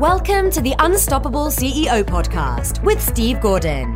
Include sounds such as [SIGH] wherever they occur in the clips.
Welcome to the Unstoppable CEO podcast with Steve Gordon.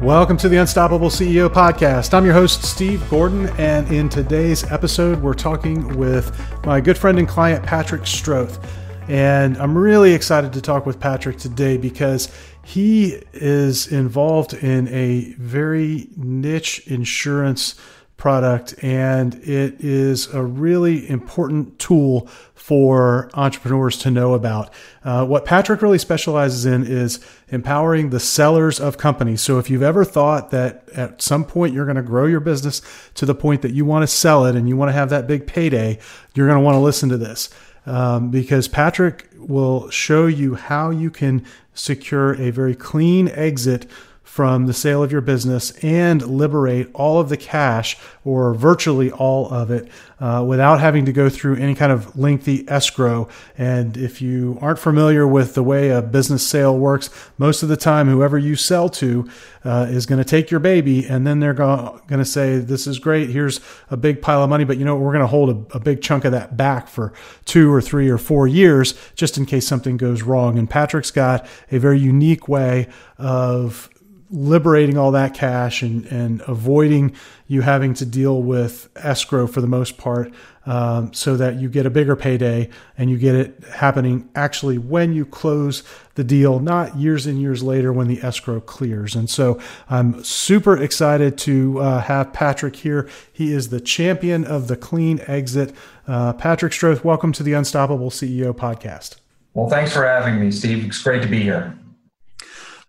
Welcome to the Unstoppable CEO podcast. I'm your host, Steve Gordon, and in today's episode, we're talking with my good friend and client, Patrick Stroth. And I'm really excited to talk with Patrick today because he is involved in a very niche insurance product, and it is a really important tool for entrepreneurs to know about. Uh, what Patrick really specializes in is empowering the sellers of companies. So if you've ever thought that at some point you're going to grow your business to the point that you want to sell it and you want to have that big payday, you're going to want to listen to this. Um, because Patrick will show you how you can secure a very clean exit from the sale of your business and liberate all of the cash or virtually all of it uh, without having to go through any kind of lengthy escrow. And if you aren't familiar with the way a business sale works, most of the time, whoever you sell to uh, is going to take your baby and then they're going to say, This is great. Here's a big pile of money, but you know, we're going to hold a, a big chunk of that back for two or three or four years just in case something goes wrong. And Patrick's got a very unique way of liberating all that cash and, and avoiding you having to deal with escrow for the most part um, so that you get a bigger payday and you get it happening actually when you close the deal, not years and years later when the escrow clears. And so I'm super excited to uh, have Patrick here. He is the champion of the clean exit. Uh, Patrick Stroth, welcome to the Unstoppable CEO podcast. Well, thanks for having me, Steve. It's great to be here.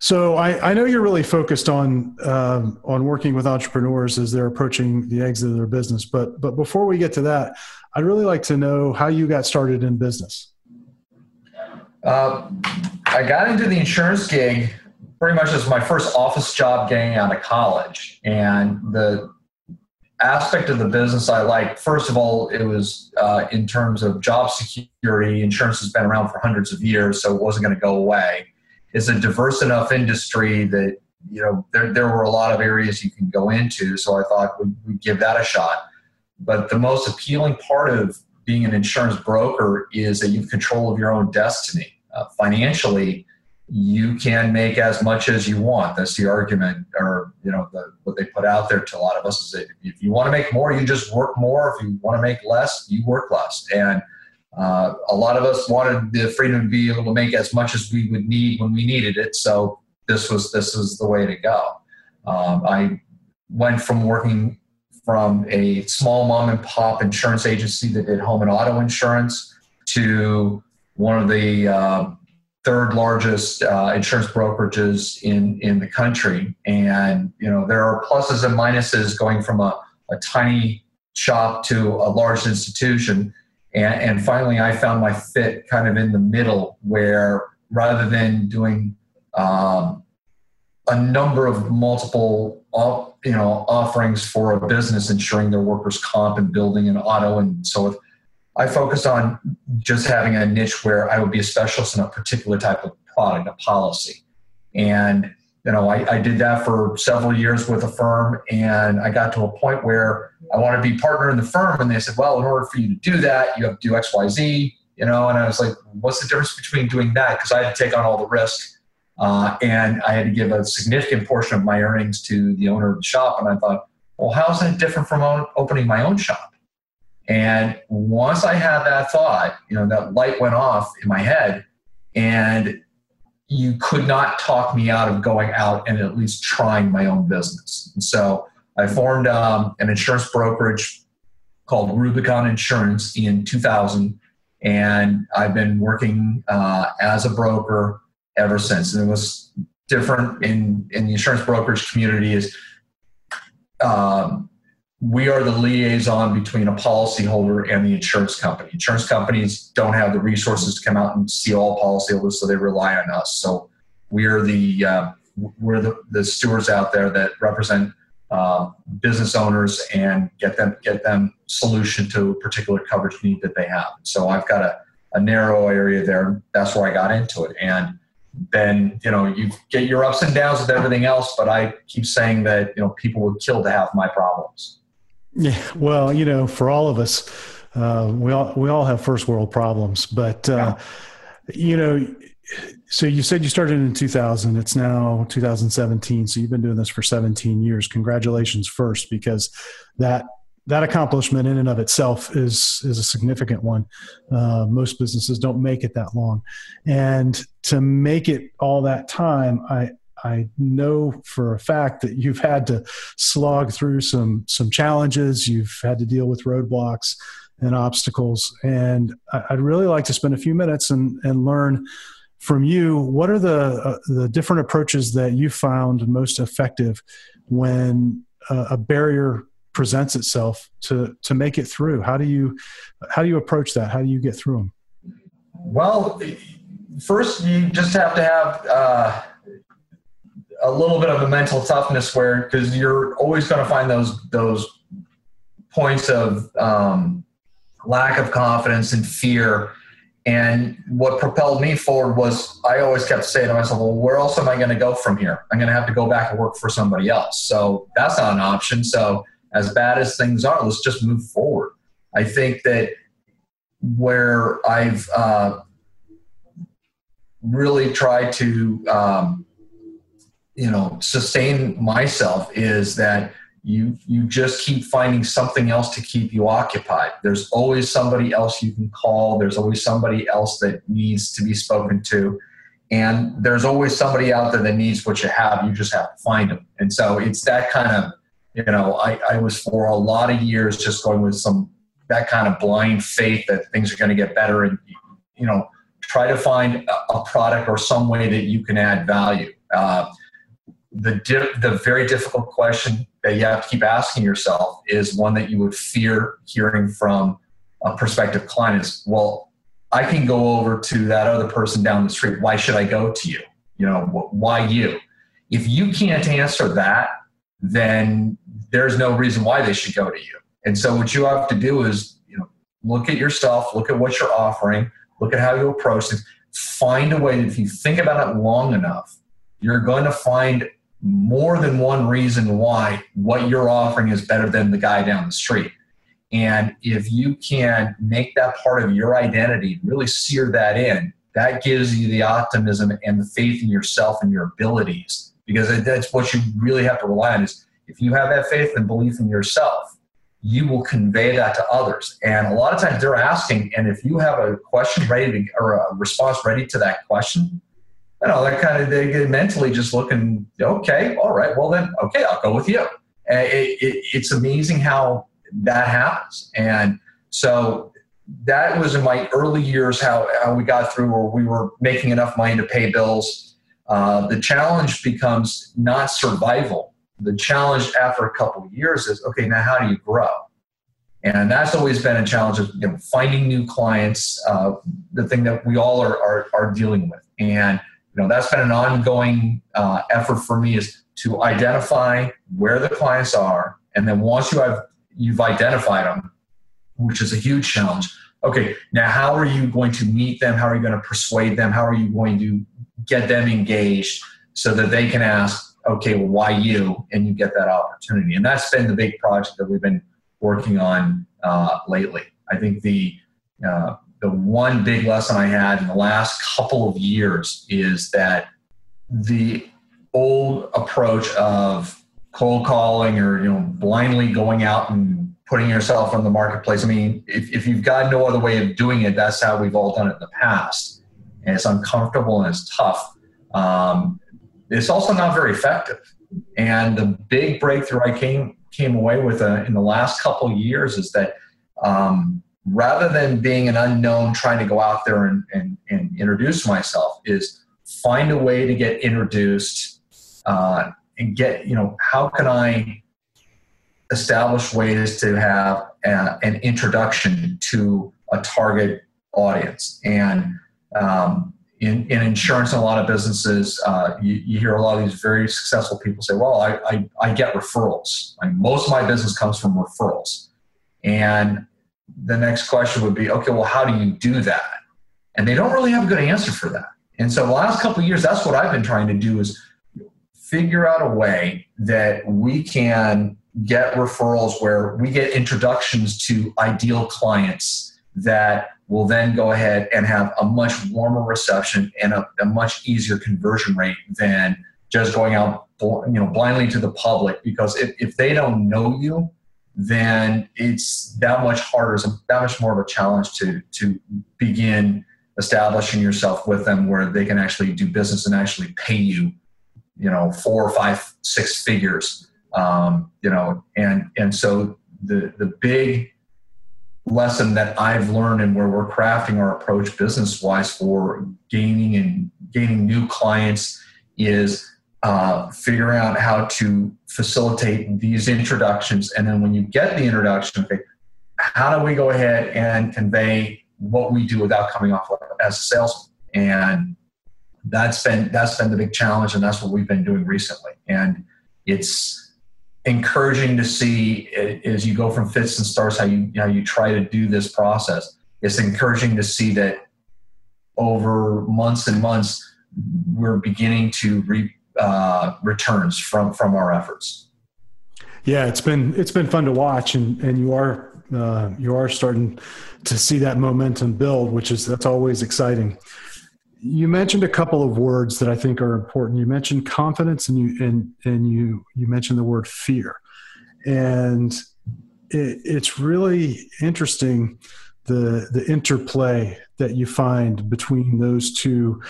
So I, I know you're really focused on um, on working with entrepreneurs as they're approaching the exit of their business. But but before we get to that, I'd really like to know how you got started in business. Uh, I got into the insurance gig pretty much as my first office job getting out of college, and the aspect of the business I liked. First of all, it was uh, in terms of job security. Insurance has been around for hundreds of years, so it wasn't going to go away is a diverse enough industry that you know there, there were a lot of areas you can go into. So i thought we'd, we'd give that a shot. But the most appealing part of being an insurance broker is that you have control of your own destiny. Uh, financially you can make as much as you want. That's the argument or you know the, what they put out there to a lot of us is that if you want to make more you just work more. If you want to make less you work less. And uh, a lot of us wanted the freedom to be able to make as much as we would need when we needed it. So this was this was the way to go. Um, I went from working from a small mom and pop insurance agency that did home and auto insurance to one of the uh, third largest uh, insurance brokerages in in the country. And you know there are pluses and minuses going from a, a tiny shop to a large institution and, and finally, I found my fit kind of in the middle where rather than doing um, a number of multiple you know offerings for a business insuring their workers comp and building an auto and so forth i focused on just having a niche where i would be a specialist in a particular type of product a policy. And you know, I, I, did that for several years with a firm, and I got to a point where I wanted to be partner in the firm, and they said, "Well, in order for you to do that, you have to do X, Y, Z." You know, and I was like, "What's the difference between doing that?" Because I had to take on all the risk, uh, and I had to give a significant portion of my earnings to the owner of the shop. And I thought, "Well, how is that different from opening my own shop?" And once I had that thought, you know, that light went off in my head, and you could not talk me out of going out and at least trying my own business. And so I formed um, an insurance brokerage called Rubicon Insurance in 2000, and I've been working uh, as a broker ever since. And it was different in in the insurance brokerage community is um, we are the liaison between a policyholder and the insurance company. Insurance companies don't have the resources to come out and see all policyholders, so they rely on us. So we are the uh, we're the, the stewards out there that represent uh, business owners and get them get them solution to a particular coverage need that they have. So I've got a, a narrow area there. That's where I got into it, and then you know you get your ups and downs with everything else. But I keep saying that you know people would kill to have my problems. Yeah, well, you know, for all of us, Uh, we all we all have first world problems, but uh, yeah. you know, so you said you started in 2000. It's now 2017. So you've been doing this for 17 years. Congratulations, first, because that that accomplishment in and of itself is is a significant one. Uh, most businesses don't make it that long, and to make it all that time, I I know for a fact that you've had to slog through some some challenges. You've had to deal with roadblocks and obstacles, and I'd really like to spend a few minutes and and learn from you what are the uh, the different approaches that you found most effective when uh, a barrier presents itself to to make it through? How do you how do you approach that? How do you get through them well first you just have to have uh, a little bit of a mental toughness where because you're always going to find those those points of um, lack of confidence and fear and what propelled me forward was I always kept saying to myself, well, where else am I going to go from here? I'm going to have to go back and work for somebody else. So that's not an option. So as bad as things are, let's just move forward. I think that where I've uh, really tried to, um, you know, sustain myself is that you you just keep finding something else to keep you occupied. There's always somebody else you can call. There's always somebody else that needs to be spoken to. And there's always somebody out there that needs what you have. You just have to find them. And so it's that kind of you know, I, I was for a lot of years just going with some that kind of blind faith that things are going to get better and you know try to find a, a product or some way that you can add value uh, the di- the very difficult question that you have to keep asking yourself is one that you would fear hearing from a prospective client is well i can go over to that other person down the street. Why should i go to you? You know why you? If you can't answer that then there's no reason why they should go to you. And so what you have to do is, you know, look at yourself, look at what you're offering, look at how you approach it, find a way if you think about it long enough, you're going to find more than one reason why what you're offering is better than the guy down the street. And if you can make that part of your identity, really sear that in, that gives you the optimism and the faith in yourself and your abilities. Because that's what you really have to rely on is if you have that faith and belief in yourself, you will convey that to others. And a lot of times they're asking, and if you have a question ready to, or a response ready to that question, you know, they're kind of they get mentally just looking, okay, all right, well then, okay, I'll go with you. It, it, it's amazing how that happens. And so that was in my early years how, how we got through where we were making enough money to pay bills. Uh, the challenge becomes not survival the challenge after a couple of years is okay now how do you grow and that's always been a challenge of you know, finding new clients uh, the thing that we all are, are, are, dealing with and you know that's been an ongoing uh, effort for me is to identify where the clients are and then once you have you've identified them which is a huge challenge okay now how are you going to meet them how are you going to persuade them how are you going to get them engaged so that they can ask okay, well, why you? And you get that opportunity. And that's been the big project that we've been working on uh, lately. I think the uh, the one big lesson I had in the last couple of years is that the old approach of cold calling or you know blindly going out and putting yourself on the marketplace. I mean, if, if you've got no other way of doing it, that's how we've all done it in the past. And it's uncomfortable and it's tough. Um, it's also not very effective. And the big breakthrough I came came away with uh, in the last couple of years is that um, rather than being an unknown trying to go out there and, and, and, introduce myself is find a way to get introduced uh, and get you know how can i establish ways to have a, an introduction to a target audience and um, in, in insurance and a lot of businesses, uh, you, you, hear a lot of these very successful people say, well, I, I, I get referrals. Most of my business comes from referrals. And the next question would be, okay, well, how do you do that? And they don't really have a good answer for that. And so the last couple years, that's what I've been trying to do is figure out a way that we can get referrals where we get introductions to ideal clients that will then go ahead and have a much warmer reception and a, a much easier conversion rate than just going out you know blindly to the public because if, if they don't know you then it's that much harder it's that much more of a challenge to to begin establishing yourself with them where they can actually do business and actually pay you you know four or five six figures um, you know and and so the the big lesson that i've learned and where we're crafting our approach business wise for gaining and gaining new clients is uh, figuring out how to facilitate these introductions. And then when you get the introduction how do we go ahead and convey what we do without coming off as a salesman? And that's been that's been the big challenge and that's what we've been doing recently. And it's encouraging to see as you go from fits and starts how you how you try to do this process. It's encouraging to see that over months and months we're beginning to reap uh, returns from from our efforts. Yeah it's been it's been fun to watch and and you are uh, you are starting to see that momentum build which is that's always exciting. You mentioned a couple of words that I think are important. You mentioned confidence, and you and and you you mentioned the word fear, and it, it's really interesting the the interplay that you find between those two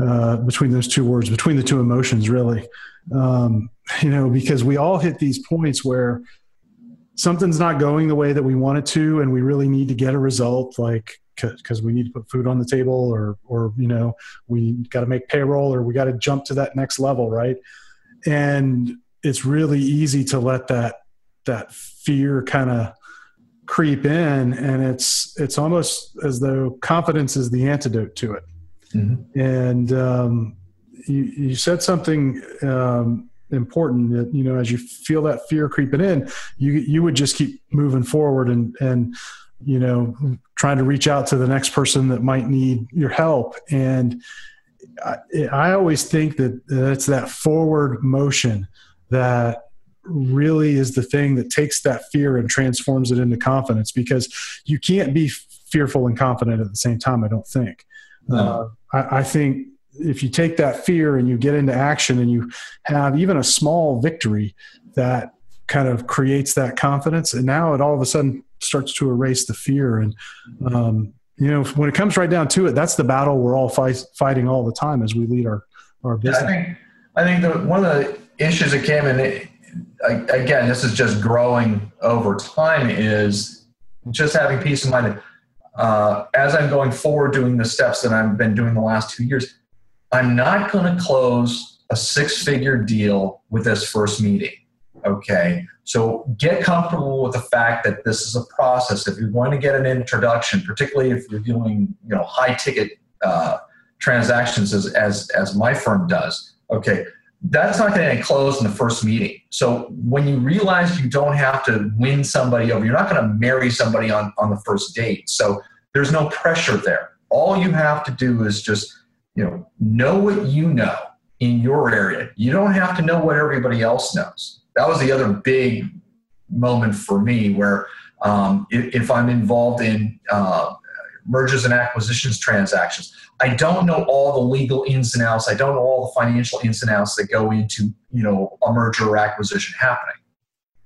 uh, between those two words, between the two emotions, really. Um, you know, because we all hit these points where something's not going the way that we want it to, and we really need to get a result, like because we need to put food on the table or or you know we got to make payroll or we got to jump to that next level right and it's really easy to let that that fear kind of creep in and it's it's almost as though confidence is the antidote to it mm-hmm. and um, you, you said something um, important that you know as you feel that fear creeping in you you would just keep moving forward and and you know trying to reach out to the next person that might need your help and I, I always think that it's that forward motion that really is the thing that takes that fear and transforms it into confidence because you can't be fearful and confident at the same time i don't think. Uh, I, I think if you take that fear and you get into action and you have even a small victory that kind of creates that confidence and now it all of a sudden starts to erase the fear. And um, you know when it comes right down to it that's the battle we're all fight, fighting all the time as we lead our our business i think i think the, one of the issues that came in it, again this is just growing over time is just having peace of mind uh, as i'm going forward doing the steps that i've been doing the last two years i'm not going to close a six figure deal with this first meeting okay so get comfortable with the fact that this is a process. If you're going to get an introduction, particularly if you're doing you know high ticket uh, transactions as, as as my firm does, okay, that's not going to close in the first meeting. So when you realize you don't have to win somebody over, you're not going to marry somebody on on the first date. So there's no pressure there. All you have to do is just you know know what you know in your area. You don't have to know what everybody else knows that was the other big moment for me where um, if, if, I'm involved in uh, mergers and acquisitions transactions, I don't know all the legal ins and outs. I don't know all the financial ins and outs that go into you know a merger or acquisition happening.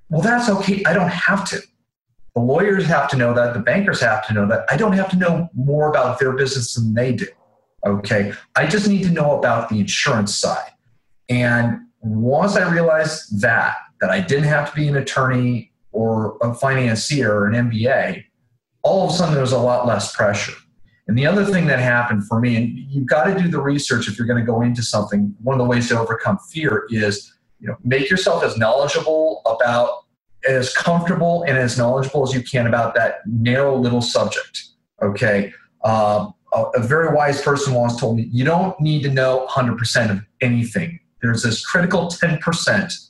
Well, that's okay. I don't have to. The lawyers have to know that. The bankers have to know that. I don't have to know more about their business than they do. Okay. I just need to know about the insurance side. And once I realized that, that I didn't have to be an attorney or a financier or an MBA, all of a sudden there was a lot less pressure. And the other thing that happened for me, and you've got to do the research if you're going to go into something. One of the ways to overcome fear is, you know, make yourself as knowledgeable about, as comfortable and as knowledgeable as you can about that narrow little subject. Okay. Um, a, a very wise person once told me, you don't need to know 100% of anything there's this critical 10%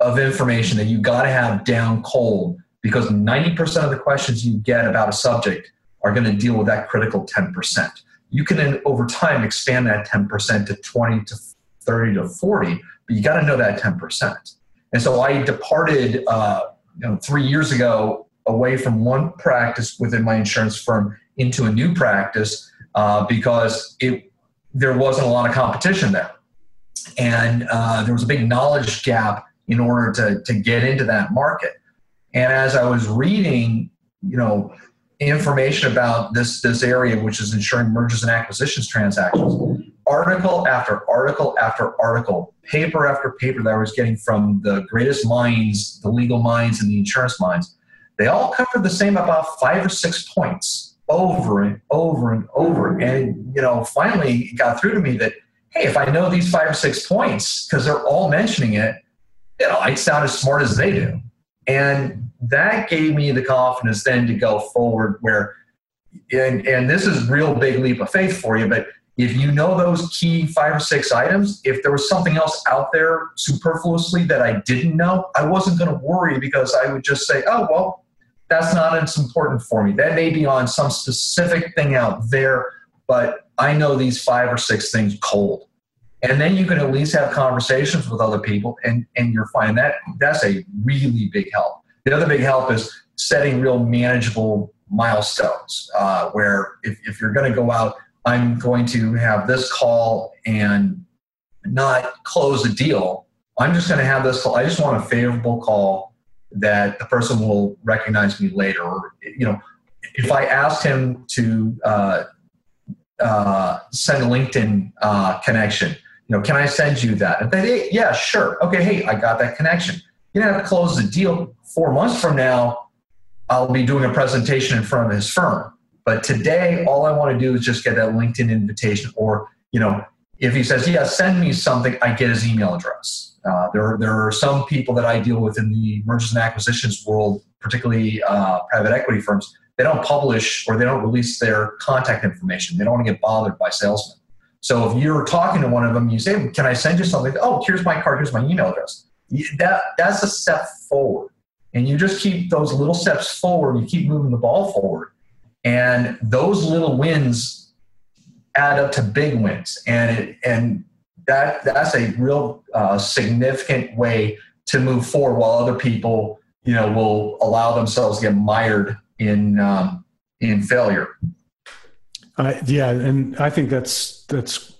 of information that you've got to have down cold because 90% of the questions you get about a subject are going to deal with that critical 10%. You can, over time, expand that 10% to 20 to 30 to 40, but you got to know that 10%. And so I departed, uh, you know, three years ago away from one practice within my insurance firm into a new practice uh, because it there wasn't a lot of competition there, and uh, there was a big knowledge gap in order to to get into that market. And as I was reading, you know, information about this this area, which is insuring mergers and acquisitions transactions, article after article after article, paper after paper that I was getting from the greatest minds, the legal minds and the insurance minds, they all covered the same about five or six points over and over and over. And you know, finally it got through to me that hey, if I know these five or six points, because they're all mentioning it, you know, I sound as smart as they do. And that gave me the confidence then to go forward where and and this is real big leap of faith for you, but if you know those key five or six items, if there was something else out there superfluously that I didn't know, I wasn't going to worry because I would just say, oh, well, that's not as important for me. That may be on some specific thing out there, but I know these five or six things cold. And then you can at least have conversations with other people and, and you're fine. That that's a really big help. The other big help is setting real manageable milestones uh, where if, if you're going to go out I'm going to have this call and not close a deal. I'm just going to have this call. I just want a favorable call that the person will recognize me later. Or, you know, if I asked him to uh, uh, send a LinkedIn uh, connection, you know, can I send you that? And they, yeah, sure. Okay, hey, I got that connection. You don't have to close the deal. Four months from now, I'll be doing a presentation in front of his firm. But today, all I want to do is just get that LinkedIn invitation, or you know, if he says, "Yeah, send me something," I get his email address. Uh, there, there are some people that I deal with in the mergers and acquisitions world, particularly uh, private equity firms. They don't publish or they don't release their contact information. They don't want to get bothered by salesmen. So if you're talking to one of them, you say, "Can I send you something?" Oh, here's my card. Here's my email address. That that's a step forward, and you just keep those little steps forward. You keep moving the ball forward. And those little wins add up to big wins. And it, and that that's a real uh, significant way to move forward while other people you know will allow themselves to get mired in um, in failure. Uh, yeah and i think that's that's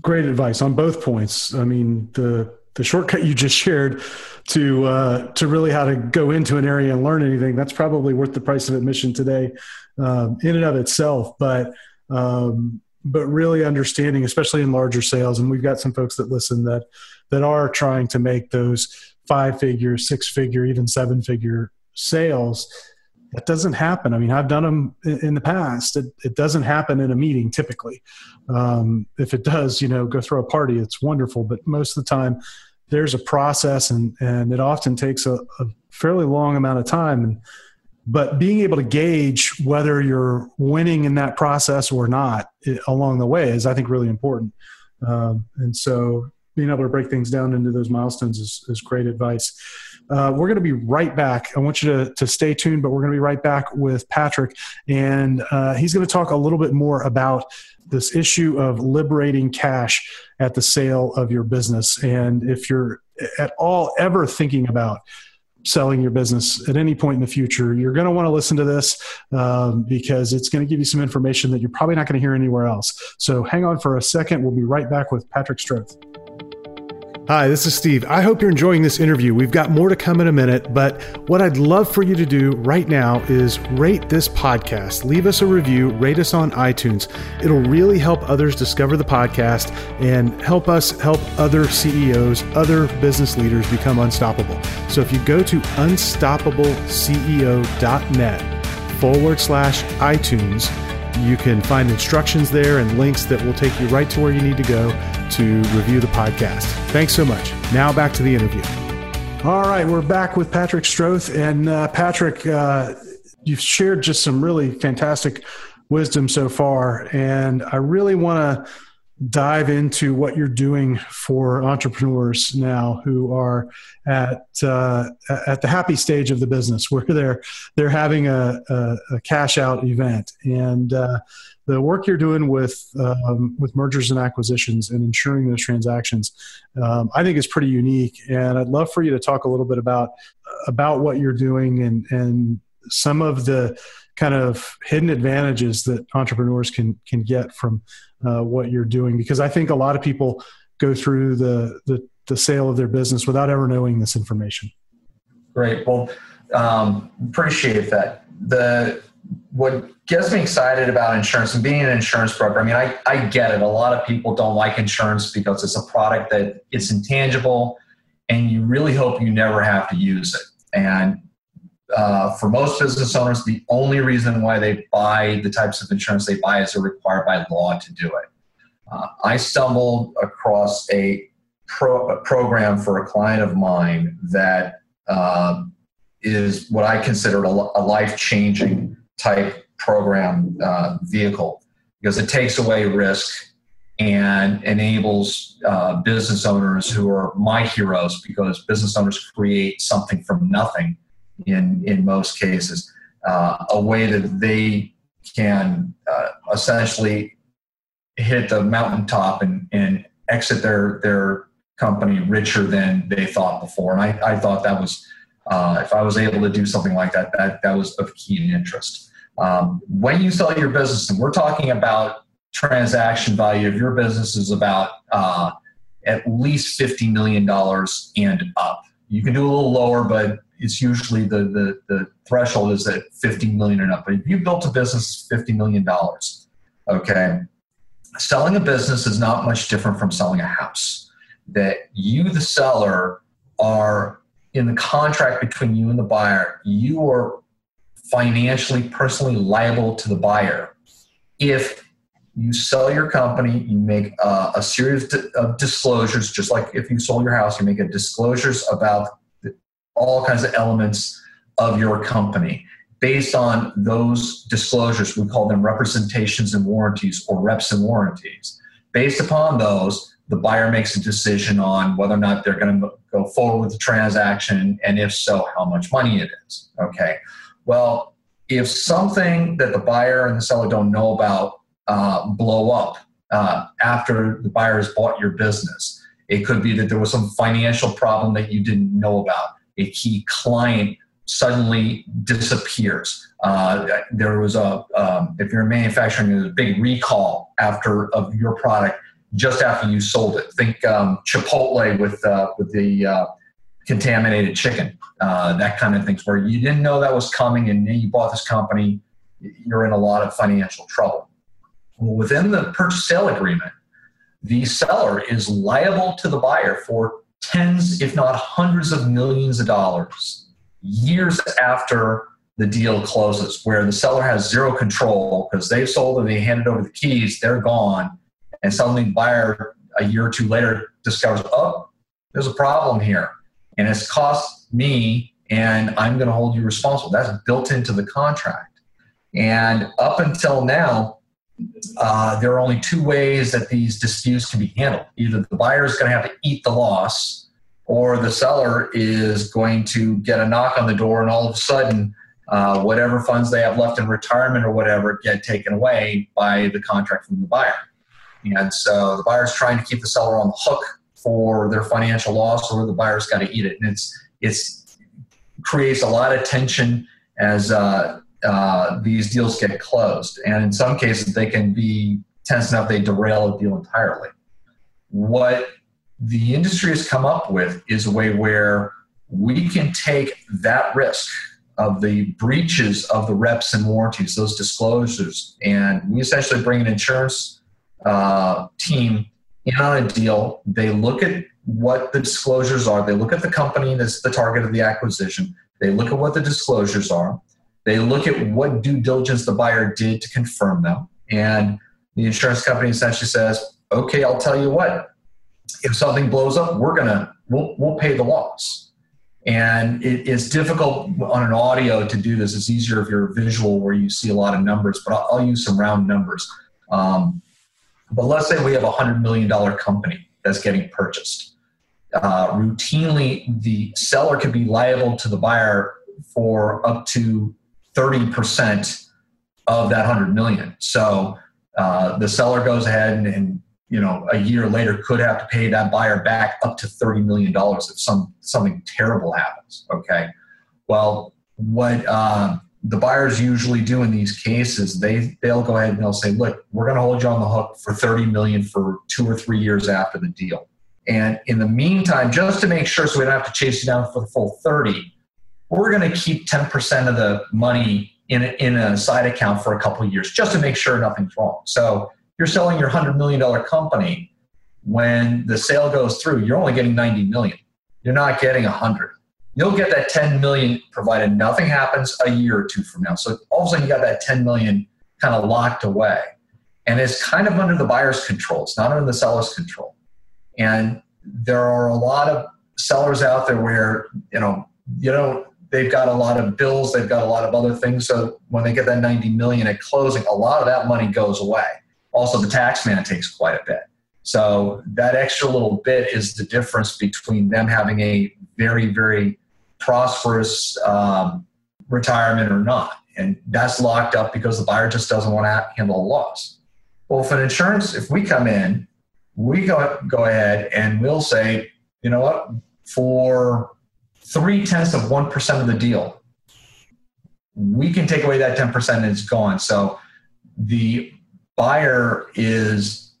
great advice on both points. I mean the the shortcut you just shared to uh, to really how to go into an area and learn anything that's probably worth the price of admission today um, in and of itself, but um, but really understanding, especially in larger sales, and we've got some folks that listen that that are trying to make those five figure, six figure, even seven figure sales. That doesn't happen. I mean, I've done them in the past. It, it doesn't happen in a meeting typically. Um, if it does, you know, go throw a party. It's wonderful, but most of the time, there's a process, and and it often takes a, a fairly long amount of time. And but being able to gauge whether you're winning in that process or not it, along the way is i think really important um, and so being able to break things down into those milestones is, is great advice uh, we're going to be right back i want you to, to stay tuned but we're going to be right back with patrick and uh, he's going to talk a little bit more about this issue of liberating cash at the sale of your business and if you're at all ever thinking about selling your business at any point in the future, you're going to want to listen to this um, because it's going to give you some information that you're probably not going to hear anywhere else. So hang on for a second. We'll be right back with Patrick Stroth. Hi, this is Steve. I hope you're enjoying this interview. We've got more to come in a minute, but what I'd love for you to do right now is rate this podcast. Leave us a review, rate us on iTunes. It'll really help others discover the podcast and help us help other CEOs, other business leaders become unstoppable. So if you go to unstoppableceo.net forward slash iTunes, you can find instructions there and links that will take you right to where you need to go to review the podcast. Thanks so much. Now back to the interview. All right, we're back with Patrick Stroth. And uh, Patrick, uh, you've shared just some really fantastic wisdom so far. And I really want to dive into what you're doing for entrepreneurs now who are at uh, at the happy stage of the business [LAUGHS] where they're they're having a, a, a cash out event. And uh, the work you're doing with um, with mergers and acquisitions and insuring those transactions um, I think is pretty unique. And I'd love for you to talk a little bit about about what you're doing and and some of the kind of hidden advantages that entrepreneurs can can get from uh, what you're doing because I think a lot of people go through the, the, the sale of their business without ever knowing this information. Great. Well, um, appreciate that. The what gets me excited about insurance and being an insurance broker. I mean, I, I get it. A lot of people don't like insurance because it's a product that it's intangible, and you really hope you never have to use it. And uh, for most business owners, the only reason why they buy the types of insurance they buy is they're required by law to do it. Uh, I stumbled across a, pro, a, program for a client of mine that uh, is what I consider a, a life changing type program uh, vehicle because it takes away risk and enables uh, business owners who are my heroes because business owners create something from nothing in in most cases, uh, a way that they can uh, essentially hit the mountaintop and, and exit their their company richer than they thought before. And I, I thought that was uh, if I was able to do something like that, that that was of keen interest. Um, when you sell your business, and we're talking about transaction value of your business is about uh, at least fifty million dollars and up. You can do a little lower, but it's usually the, the, the threshold is at 50 million and up. But if you built a business $50 million, okay, selling a business is not much different from selling a house. That you, the seller, are in the contract between you and the buyer, you are financially, personally liable to the buyer. If you sell your company, you make uh, a series of disclosures, just like if you sold your house, you make a disclosures about all kinds of elements of your company. Based on those disclosures, we call them representations and warranties or reps and warranties. Based upon those, the buyer makes a decision on whether or not they're going to go forward with the transaction, and if so, how much money it is. Okay. Well, if something that the buyer and the seller don't know about uh, blow up uh, after the buyer has bought your business, it could be that there was some financial problem that you didn't know about a key client suddenly disappears. Uh, there was a, um, if you're manufacturing, there's a big recall after of your product just after you sold it. Think um, Chipotle with uh, with the uh, contaminated chicken, uh, that kind of things, where you didn't know that was coming, and you bought this company. You're in a lot of financial trouble. Well, within the purchase sale agreement, the seller is liable to the buyer for tens, if not hundreds of millions of dollars years after the deal closes, where the seller has zero control because they've sold and they handed over the keys, they're gone, and suddenly the buyer a year or two later discovers, oh, there's a problem here, and it's cost me, and I'm going to hold you responsible. That's built into the contract. And up until now, uh, there are only two ways that these disputes can be handled. Either the buyer is going to have to eat the loss, or the seller is going to get a knock on the door, and all of a sudden, uh, whatever funds they have left in retirement or whatever get taken away by the contract from the buyer. And so the buyer's trying to keep the seller on the hook for their financial loss, or the buyer's got to eat it. And it's it's creates a lot of tension as uh, uh, these deals get closed. And in some cases, they can be tense enough they derail a deal entirely. What the industry has come up with is a way where we can take that risk of the breaches of the reps and warranties, those disclosures, and we essentially bring an insurance uh, team in on a deal. They look at what the disclosures are, they look at the company that's the target of the acquisition, they look at what the disclosures are, they look at what due diligence the buyer did to confirm them. And the insurance company essentially says, okay, I'll tell you what, if something blows up, we're going to, we'll, we'll pay the loss. And it is difficult on an audio to do this. It's easier if you're visual where you see a lot of numbers, but I'll, I'll use some round numbers. Um, But let's say we have a $100 million company that's getting purchased. Uh, routinely, the seller could be liable to the buyer for up to 30% of that 100 million. So uh, the seller goes ahead and, and, you know a year later could have to pay that buyer back up to 30 million dollars if some something terrible happens. Okay, well, what uh, the buyers usually do in these cases, they they'll go ahead and they'll say, look, we're going to hold you on the hook for 30 million for two or three years after the deal. And in the meantime, just to make sure so we don't have to chase you down for the full 30, we're going to keep 10% of the money in a, in a side account for a couple of years just to make sure nothing's wrong. So you're selling your $100 million company. When the sale goes through, you're only getting 90 million. You're not getting 100 you'll get that 10 million provided nothing happens a year or two from now. So all of a sudden you got that 10 million kind of locked away. And it's kind of under the buyer's control. It's not under the seller's control. And there are a lot of sellers out there where, you know, you know, they've got a lot of bills, they've got a lot of other things. So when they get that 90 million at closing, a lot of that money goes away. Also, the tax man takes quite a bit. So that extra little bit is the difference between them having a very, very prosperous um, retirement or not. And that's locked up because the buyer just doesn't want to handle a loss. Well, if an insurance, if we come in, we go, go ahead and we'll say, you know what, for three tenths of 1% of the deal, we can take away that 10% and it's gone. So the buyer is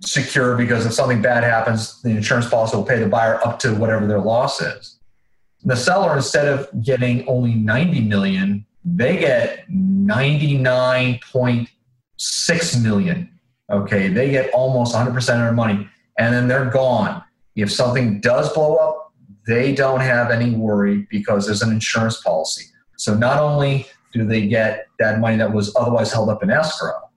secure because if something bad happens, the insurance policy will pay the buyer up to whatever their loss is. The seller, instead of getting only 90 million, they get 99.6 million. Okay, they get almost 100% of their money, and then they're gone. If something does blow up, they don't have any worry because there's an insurance policy. So not only do they get that money that was otherwise held up in escrow,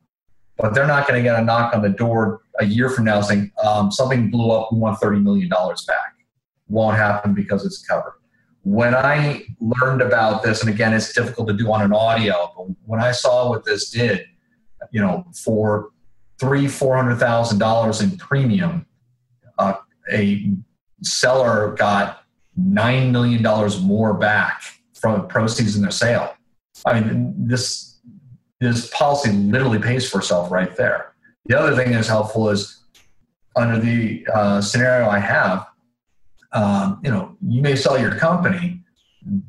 but they're not going to get a knock on the door a year from now saying um, something blew up, we want $30 million back. Won't happen because it's covered when I learned about this, and again, it's difficult to do on an audio, but when I saw what this did, you know, for three, four hundred thousand dollars in premium, uh, a seller got nine million dollars more back from proceeds in their sale. I mean, this this policy literally pays for itself right there. The other thing that's helpful is under the uh, scenario I have, um, you know, you may sell your company.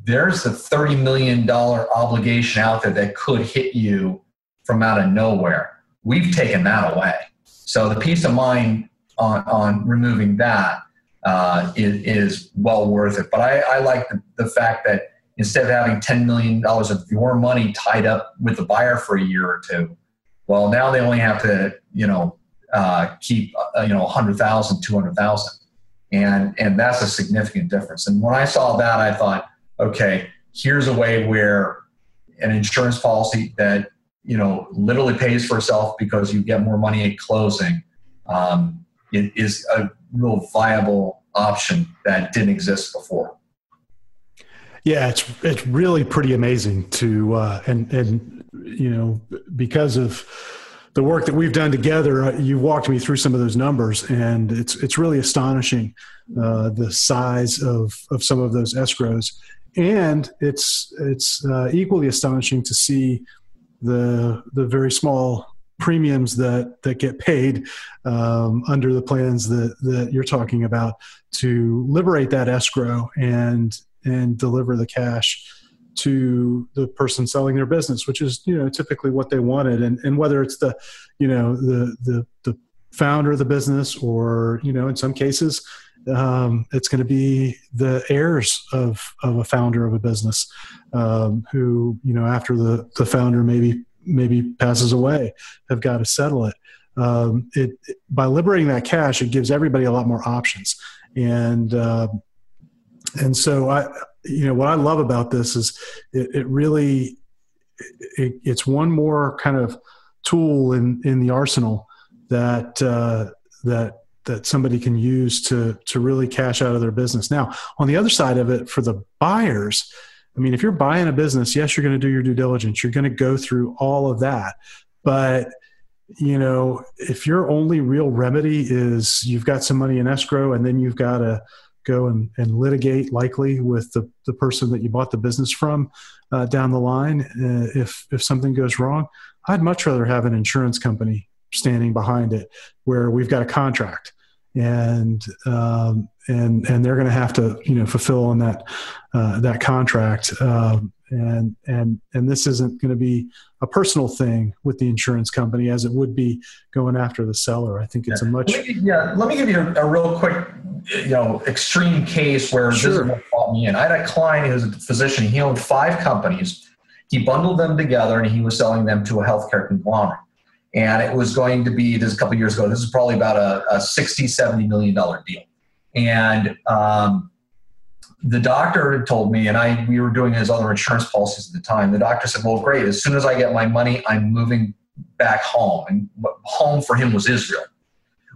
There's the $30 million obligation out there that could hit you from out of nowhere. We've taken that away. So the peace of mind on, on removing that uh, is, is well worth it. But I, I like the, the fact that instead of having $10 million of your money tied up with the buyer for a year or two, well, now they only have to, you know, uh, keep, uh, you know, 100,000, 200,000 and and that's a significant difference and when i saw that i thought okay here's a way where an insurance policy that you know literally pays for itself because you get more money at closing um, a real viable option that didn't exist before. Yeah it's it's really pretty amazing to uh, and and you know because of the work that we've done together, uh, you walked me through some of those numbers, and it's it's really astonishing uh, the size of of some of those escrows, and it's it's uh, equally astonishing to see the the very small premiums that that get paid um, under the plans that that you're talking about to liberate that escrow and and deliver the cash to the person selling their business, which is you know typically what they wanted, and and whether it's the you know the the the founder of the business or you know in some cases um, it's going to be the heirs of of a founder of a business um, who you know after the the founder maybe maybe passes away have got to settle it. Um, it, by liberating that cash, it gives everybody a lot more options, and uh, and so I you know what I love about this is it, it really it, it's one more kind of tool in in the arsenal that uh, that that somebody can use to to really cash out of their business. Now, on the other side of it, for the buyers, I mean, if you're buying a business, yes, you're going to do your due diligence. You're going to go through all of that, but you know, if your only real remedy is you've got some money in escrow and then you've got to go and, and litigate likely with the, the person that you bought the business from uh, down the line uh, if if something goes wrong i'd much rather have an insurance company standing behind it where we've got a contract and um, and and they're going to have to you know fulfill on that uh, that contract um, and and and this isn't going to be a personal thing with the insurance company as it would be going after the seller. I think it's a much let me, yeah. Let me give you a, a, real quick, you know, extreme case where sure. this is what brought me in. I had a client who was a physician. He owned five companies. He bundled them together and he was selling them to a healthcare conglomerate. And it was going to be this a couple years ago. This is probably about a, a 60, 70 million dollar deal. And um, the doctor told me, and I we were doing his other insurance policies at the time. The doctor said, "Well, great. As soon as I get my money, I'm moving back home." And home for him was Israel.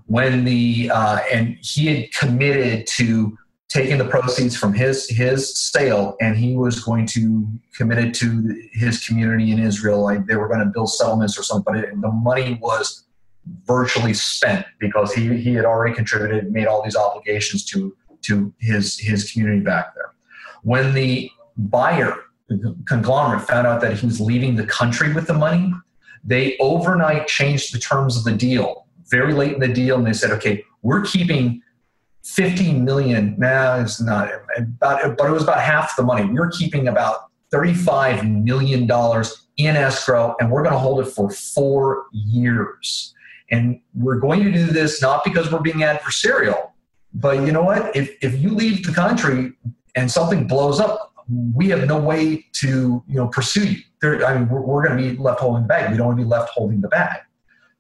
When the uh, and he had committed to taking the proceeds from his his sale, and he was going to committed to his community in Israel. Like they were going to build settlements or something, but it, the money was virtually spent because he he had already contributed, made all these obligations to to his his community back there. When the buyer, the conglomerate, found out that he was leaving the country with the money, they overnight changed the terms of the deal. Very late in the deal, and they said, "Okay, we're keeping 15 million. Nah, it's not about, but it was about half the money. We are keeping about 35 million dollars in escrow, and we're going to hold it for four years." And we're going to do this not because we're being adversarial, but you know what? If, if you leave the country and something blows up, we have no way to you know pursue you. There, I mean, we're, we're going to be left holding the bag. We don't want to be left holding the bag.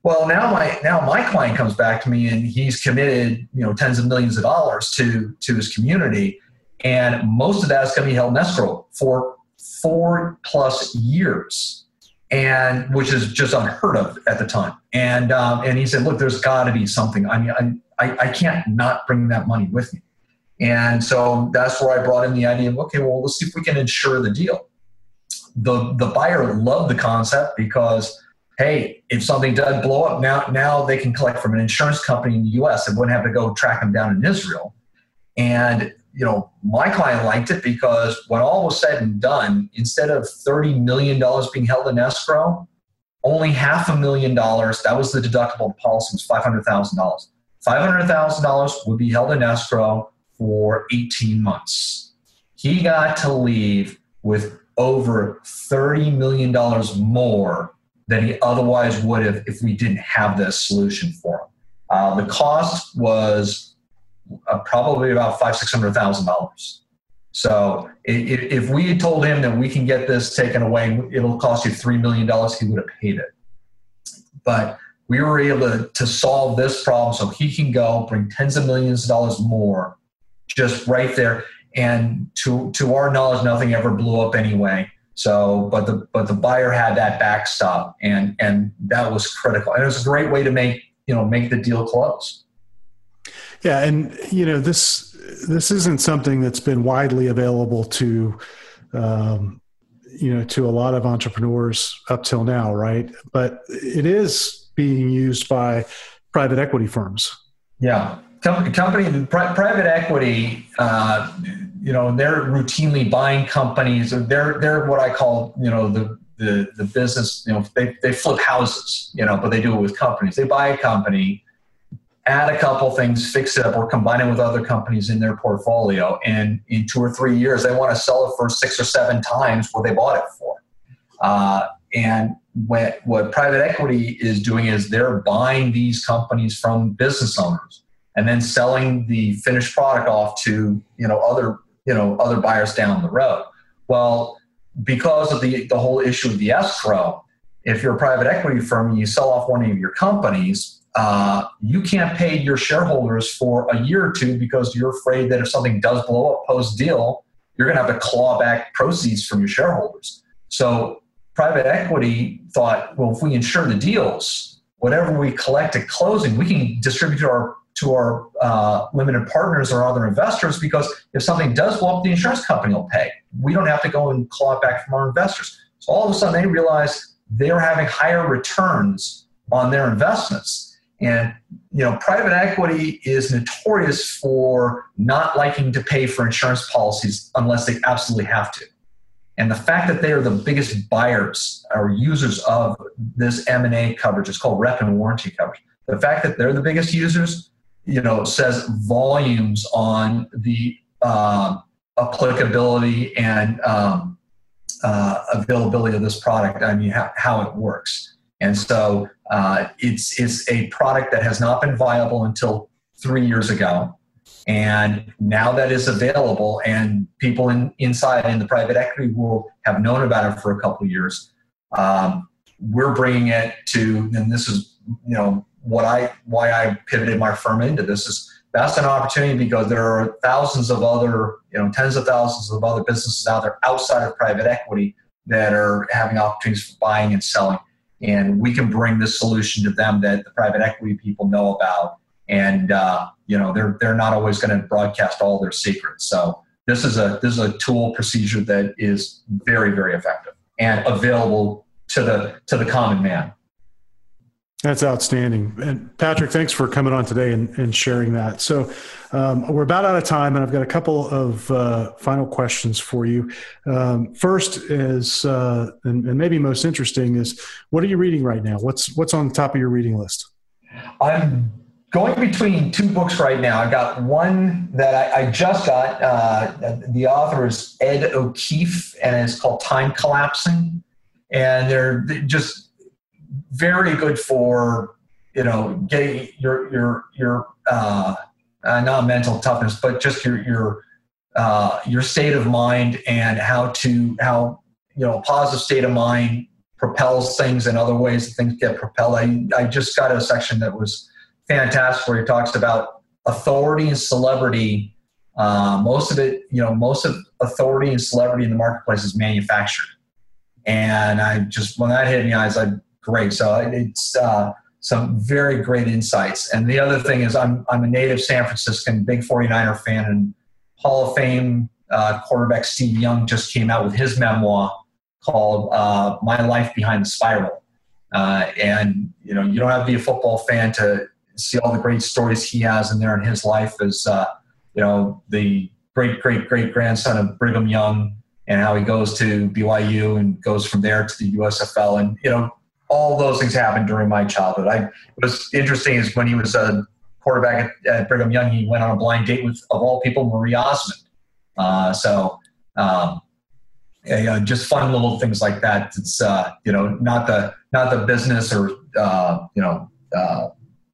Well, now my now my client comes back to me and he's committed you know tens of millions of dollars to to his community, and most of that is going to be held in escrow for four plus years and which is just unheard of at the time. And um, and he said, look, there's got to be something. I mean, I, I can't not bring that money with me. And so that's where I brought in the idea of okay, well, let's see if we can insure the deal. The the buyer loved the concept because hey, if something does blow up, now now they can collect from an insurance company in the U.S. and wouldn't have to go track them down in Israel. And you know, my client liked it because when all was said and done, instead of $30 million being held in escrow, only half a million dollars, that was the deductible policy, was $500,000. $500,000 would be held in escrow for 18 months. He got to leave with over $30 million more than he otherwise would have if we didn't have this solution for him. Uh, the cost was uh, probably about five six hundred thousand dollars. So if, if we had told him that we can get this taken away, it'll cost you three million dollars, he would have paid it. But we were able to, to solve this problem so he can go bring tens of millions of dollars more just right there. And to to our knowledge, nothing ever blew up anyway. So, but the but the buyer had that backstop, and and that was critical. And it was a great way to make you know make the deal close. Yeah, and you know this this isn't something that's been widely available to um, you know to a lot of entrepreneurs up till now, right? But it is being used by private equity firms. Yeah, company, company private equity. Uh, you know, they're routinely buying companies. They're they're what I call you know the the the business. You know, they they flip houses. You know, but they do it with companies. They buy a company add a couple things, fix it up, or combine it with other companies in their portfolio. And in two or three years, they want to sell it for six or seven times what they bought it for. Uh, and what, what private equity is doing is they're buying these companies from business owners and then selling the finished product off to you know other you know other buyers down the road. Well, because of the the whole issue of the escrow, if you're a private equity firm and you sell off one of your companies, uh, you can't pay your shareholders for a year or two because you're afraid that if something does blow up post deal, you're going to have to claw back proceeds from your shareholders. So private equity thought, well, if we insure the deals, whatever we collect at closing, we can distribute to our to our uh, limited partners or other investors because if something does blow up, the insurance company will pay. We don't have to go and claw it back from our investors. So all of a sudden, they realize they're having higher returns on their investments. And you know, private equity is notorious for not liking to pay for insurance policies unless they absolutely have to. And the fact that they are the biggest buyers or users of this M&A coverage, it's called rep and warranty coverage. The fact that they're the biggest users, you know, says volumes on the uh, applicability and um, uh, availability of this product. I mean, how, how it works. And so uh, it's, it's a product that has not been viable until three years ago. And now that is available, and people in, inside in the private equity world have known about it for a couple years. Um, we're bringing it to, and this is, you know, what I why I pivoted my firm into this is that's an opportunity because there are thousands of other, you know, tens of thousands of other businesses out there outside of private equity that are having opportunities for buying and selling and we can bring this solution to them that the private equity people know about. And uh, you know they're they're not always going to broadcast all their secrets. So this is a this is a tool procedure that is very very effective and available to the to the common man that's outstanding. And Patrick, thanks for coming on today and, and sharing that. So um, we're about out of time, and I've got a couple of uh, final questions for you. Um, first is, uh, and, and, maybe most interesting, is what are you reading right now? What's what's on the top of your reading list? I'm going between two books right now. I've got one that I, I just got. Uh, the author is Ed O'Keefe, and it's called Time Collapsing. And they're just very good for you know getting your your your uh, uh, not mental toughness, but just your your uh, your state of mind and how to how you know positive state of mind propels things in other ways things get propelled. I, I just got a section that was fantastic where he talks about authority and celebrity. Uh, most of it, you know, most of authority and celebrity in the marketplace is manufactured. And I just, when that hit me, I was like, great. So it's uh, some very great insights. And the other thing is, I'm I'm a native San Franciscan, big 49er fan, and Hall of Fame uh, quarterback Steve Young just came out with his memoir called uh, "My Life Behind the Spiral." Uh, and you know, you don't have to be a football fan to see all the great stories he has in there in his life as uh, you know the great great great grandson of Brigham Young and how he goes to BYU and goes from there to the USFL. And you know, all those things happened during my childhood. I was interesting is when he was a quarterback at, at, Brigham Young, he went on a blind date with, of all people, Marie Osmond. Uh, so, um, yeah, just fun little things like that. It's uh, you know not the not the business or uh, you know uh,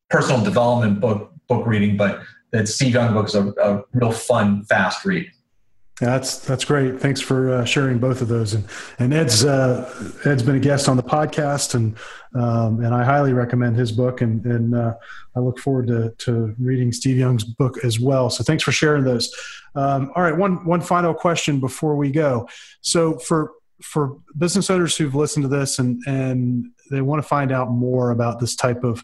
personal development book book reading, but that Steve Young book is a, a real fun, fast read. That's that's great. Thanks for uh, sharing both of those. And and Ed's uh, Ed's been a guest on the podcast, and um, and I highly recommend his book. And and uh, I look forward to to reading Steve Young's book as well. So thanks for sharing those. Um, all right, one one final question before we go. So for for business owners who've listened to this and and they want to find out more about this type of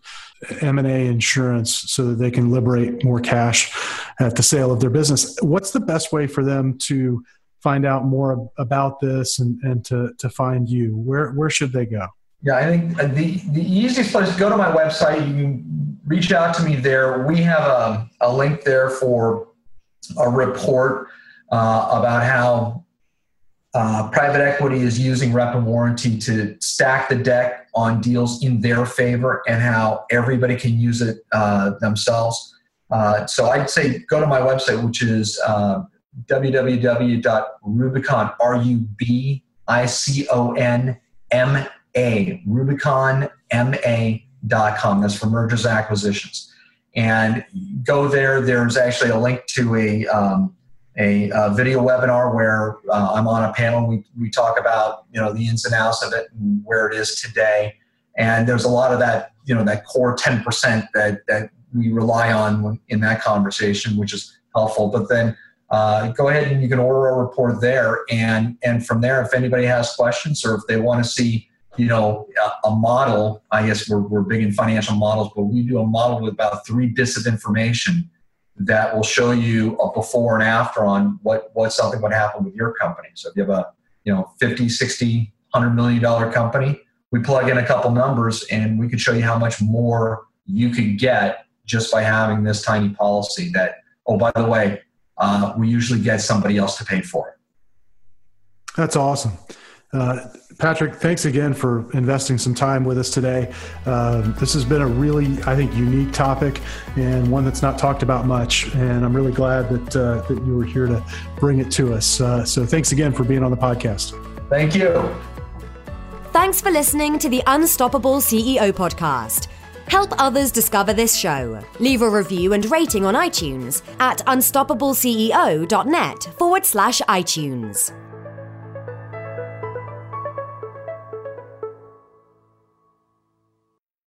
M&A insurance so that they can liberate more cash at the sale of their business. What's the best way for them to find out more about this and, and to, to find you? Where, where should they go? Yeah, I think the, the easiest place, go to my website. You can reach out to me there. We have a, a link there for a report uh, about how uh, private equity is using rep and warranty to stack the deck on deals in their favor and how everybody can use it uh, themselves. Uh, so I'd say go to my website, which is uh, www.rubicon, R-U-B-I-C-O-N-M-A, rubiconma.com. That's for mergers acquisitions. And go there. There's actually a link to a um, a, a video webinar where uh, I'm on a panel. We, we talk about you know the ins and outs of it and where it is today. And there's a lot of that you know that core 10% that that we rely on in that conversation, which is helpful. But then uh, go ahead and you can order a report there, and and from there, if anybody has questions or if they want to see you know a, a model, I guess we're we're big in financial models, but we do a model with about three bits of information that will show you a before and after on what, what something would happen with your company. So if you have a, you know, 50, 60, 100 million dollar company, we plug in a couple numbers and we could show you how much more you could get just by having this tiny policy that, oh, by the way, uh, we usually get somebody else to pay for. That's awesome. Uh, Patrick, thanks again for investing some time with us today. Uh, this has been a really, I think, unique topic and one that's not talked about much. And I'm really glad that uh, that you were here to bring it to us. Uh, so thanks again for being on the podcast. Thank you. Thanks for listening to the Unstoppable CEO podcast. Help others discover this show. Leave a review and rating on iTunes at unstoppableceo.net forward slash iTunes.